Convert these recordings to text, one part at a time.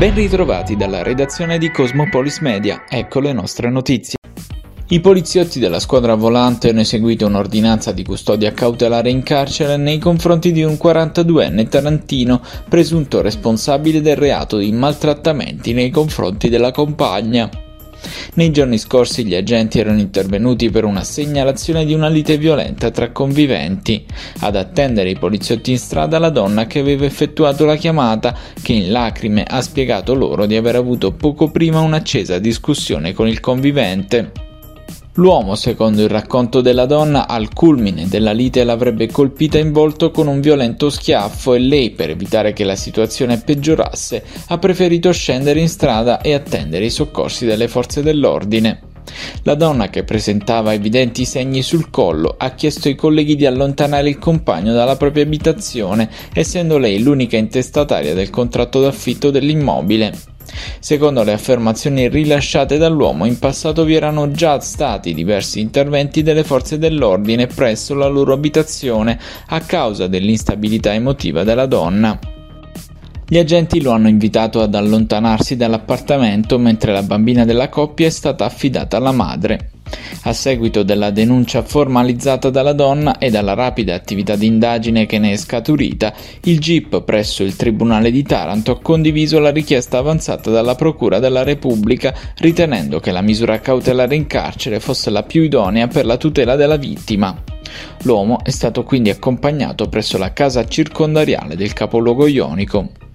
Ben ritrovati dalla redazione di Cosmopolis Media, ecco le nostre notizie. I poliziotti della squadra volante hanno eseguito un'ordinanza di custodia cautelare in carcere nei confronti di un 42enne tarantino presunto responsabile del reato di maltrattamenti nei confronti della compagna. Nei giorni scorsi gli agenti erano intervenuti per una segnalazione di una lite violenta tra conviventi. Ad attendere i poliziotti in strada la donna che aveva effettuato la chiamata, che in lacrime ha spiegato loro di aver avuto poco prima un'accesa discussione con il convivente. L'uomo, secondo il racconto della donna, al culmine della lite l'avrebbe colpita in volto con un violento schiaffo e lei, per evitare che la situazione peggiorasse, ha preferito scendere in strada e attendere i soccorsi delle forze dell'ordine. La donna, che presentava evidenti segni sul collo, ha chiesto ai colleghi di allontanare il compagno dalla propria abitazione, essendo lei l'unica intestataria del contratto d'affitto dell'immobile. Secondo le affermazioni rilasciate dall'uomo, in passato vi erano già stati diversi interventi delle forze dell'ordine presso la loro abitazione a causa dell'instabilità emotiva della donna. Gli agenti lo hanno invitato ad allontanarsi dall'appartamento mentre la bambina della coppia è stata affidata alla madre. A seguito della denuncia formalizzata dalla donna e dalla rapida attività di indagine che ne è scaturita, il GIP presso il Tribunale di Taranto ha condiviso la richiesta avanzata dalla Procura della Repubblica, ritenendo che la misura cautelare in carcere fosse la più idonea per la tutela della vittima. L'uomo è stato quindi accompagnato presso la casa circondariale del capoluogo ionico.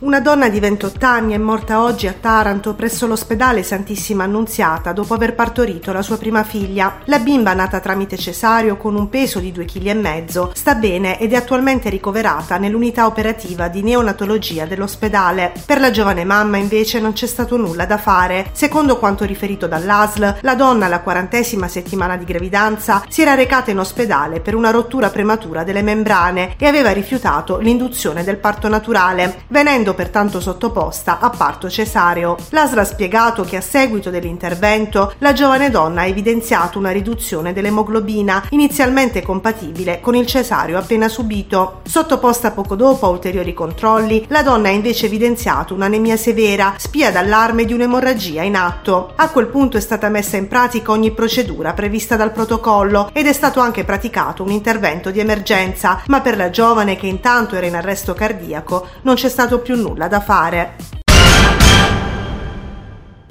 Una donna di 28 anni è morta oggi a Taranto presso l'ospedale Santissima Annunziata dopo aver partorito la sua prima figlia. La bimba, nata tramite cesario con un peso di 2,5 kg, sta bene ed è attualmente ricoverata nell'unità operativa di neonatologia dell'ospedale. Per la giovane mamma invece non c'è stato nulla da fare. Secondo quanto riferito dall'ASL, la donna alla quarantesima settimana di gravidanza si era recata in ospedale per una rottura prematura delle membrane e aveva rifiutato l'induzione del parto naturale, venendo essendo pertanto sottoposta a parto cesareo. L'ASL ha spiegato che a seguito dell'intervento la giovane donna ha evidenziato una riduzione dell'emoglobina inizialmente compatibile con il cesareo appena subito. Sottoposta poco dopo a ulteriori controlli, la donna ha invece evidenziato un'anemia severa, spia d'allarme di un'emorragia in atto. A quel punto è stata messa in pratica ogni procedura prevista dal protocollo ed è stato anche praticato un intervento di emergenza, ma per la giovane che intanto era in arresto cardiaco non c'è stato più nulla da fare.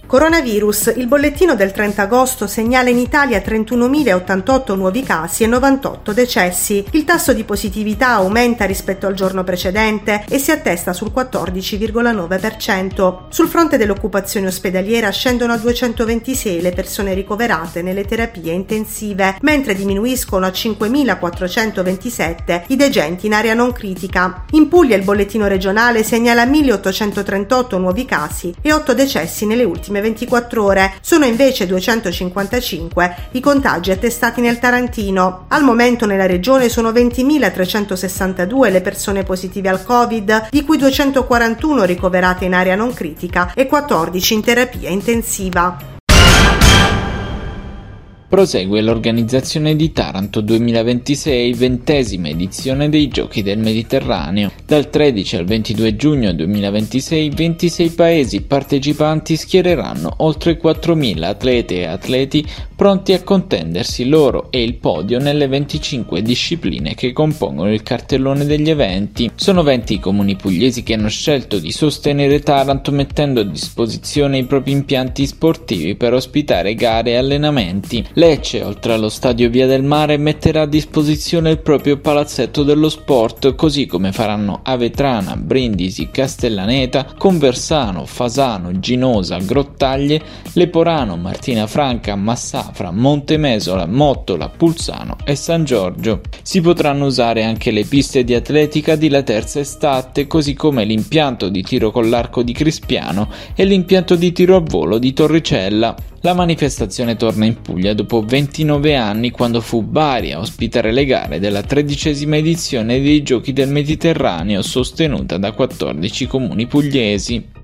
Coronavirus. Il bollettino del 30 agosto segnala in Italia 31.088 nuovi casi e 98 decessi. Il tasso di positività aumenta rispetto al giorno precedente e si attesta sul 14,9%. Sul fronte dell'occupazione ospedaliera scendono a 226 le persone ricoverate nelle terapie intensive, mentre diminuiscono a 5.427 i degenti in area non critica. In Puglia il bollettino regionale segnala 1.838 nuovi casi e 8 decessi nelle ultime ultime 24 ore. Sono invece 255 i contagi attestati nel Tarantino. Al momento nella regione sono 20.362 le persone positive al Covid, di cui 241 ricoverate in area non critica e 14 in terapia intensiva. Prosegue l'organizzazione di Taranto 2026, ventesima edizione dei Giochi del Mediterraneo. Dal 13 al 22 giugno 2026 26 paesi partecipanti schiereranno oltre 4.000 atlete e atleti pronti a contendersi loro e il podio nelle 25 discipline che compongono il cartellone degli eventi. Sono 20 i comuni pugliesi che hanno scelto di sostenere Taranto mettendo a disposizione i propri impianti sportivi per ospitare gare e allenamenti. Lecce, oltre allo stadio Via del Mare, metterà a disposizione il proprio palazzetto dello sport, così come faranno Avetrana, Brindisi, Castellaneta, Conversano, Fasano, Ginosa, Grottaglie, Leporano, Martina Franca, Massafra, Montemesola, Mottola, Pulsano e San Giorgio. Si potranno usare anche le piste di atletica di La Terza Estate, così come l'impianto di tiro con l'arco di Crispiano e l'impianto di tiro a volo di Torricella. La manifestazione torna in Puglia dopo 29 anni quando fu Bari a ospitare le gare della tredicesima edizione dei Giochi del Mediterraneo sostenuta da 14 comuni pugliesi.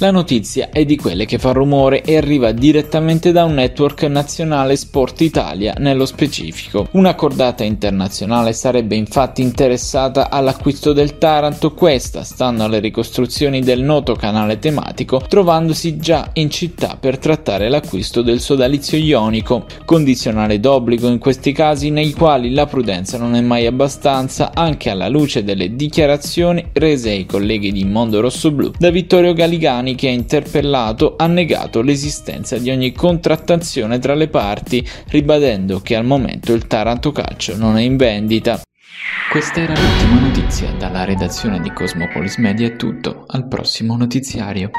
La notizia è di quelle che fa rumore e arriva direttamente da un network nazionale Sport Italia nello specifico. Una cordata internazionale sarebbe infatti interessata all'acquisto del Taranto, questa, stando alle ricostruzioni del noto canale tematico, trovandosi già in città per trattare l'acquisto del sodalizio ionico, condizionale d'obbligo in questi casi nei quali la prudenza non è mai abbastanza anche alla luce delle dichiarazioni rese ai colleghi di Mondo Rosso Blu da Vittorio Galigani Giuliani, che ha interpellato, ha negato l'esistenza di ogni contrattazione tra le parti, ribadendo che al momento il Taranto Calcio non è in vendita. Questa era l'ultima notizia dalla redazione di Cosmopolis Media è tutto, al prossimo notiziario.